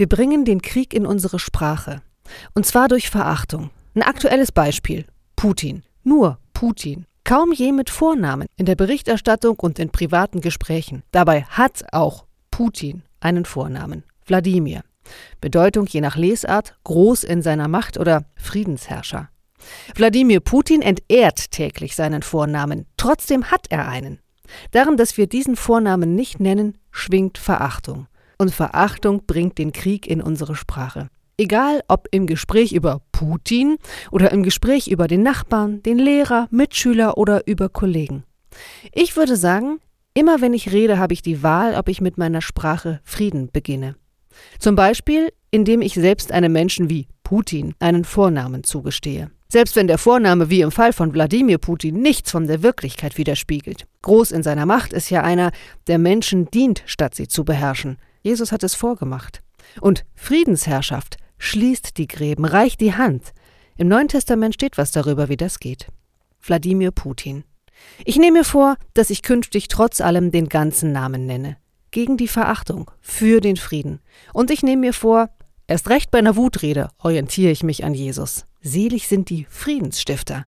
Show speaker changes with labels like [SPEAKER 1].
[SPEAKER 1] Wir bringen den Krieg in unsere Sprache. Und zwar durch Verachtung. Ein aktuelles Beispiel. Putin. Nur Putin. Kaum je mit Vornamen in der Berichterstattung und in privaten Gesprächen. Dabei hat auch Putin einen Vornamen. Wladimir. Bedeutung je nach Lesart groß in seiner Macht oder Friedensherrscher. Wladimir Putin entehrt täglich seinen Vornamen, trotzdem hat er einen. Darin, dass wir diesen Vornamen nicht nennen, schwingt Verachtung. Und Verachtung bringt den Krieg in unsere Sprache. Egal ob im Gespräch über Putin oder im Gespräch über den Nachbarn, den Lehrer, Mitschüler oder über Kollegen. Ich würde sagen, immer wenn ich rede, habe ich die Wahl, ob ich mit meiner Sprache Frieden beginne. Zum Beispiel, indem ich selbst einem Menschen wie Putin einen Vornamen zugestehe. Selbst wenn der Vorname wie im Fall von Wladimir Putin nichts von der Wirklichkeit widerspiegelt. Groß in seiner Macht ist ja einer, der Menschen dient, statt sie zu beherrschen. Jesus hat es vorgemacht. Und Friedensherrschaft schließt die Gräben, reicht die Hand. Im Neuen Testament steht was darüber, wie das geht. Wladimir Putin. Ich nehme mir vor, dass ich künftig trotz allem den ganzen Namen nenne. Gegen die Verachtung, für den Frieden. Und ich nehme mir vor, Erst recht bei einer Wutrede orientiere ich mich an Jesus. Selig sind die Friedensstifter.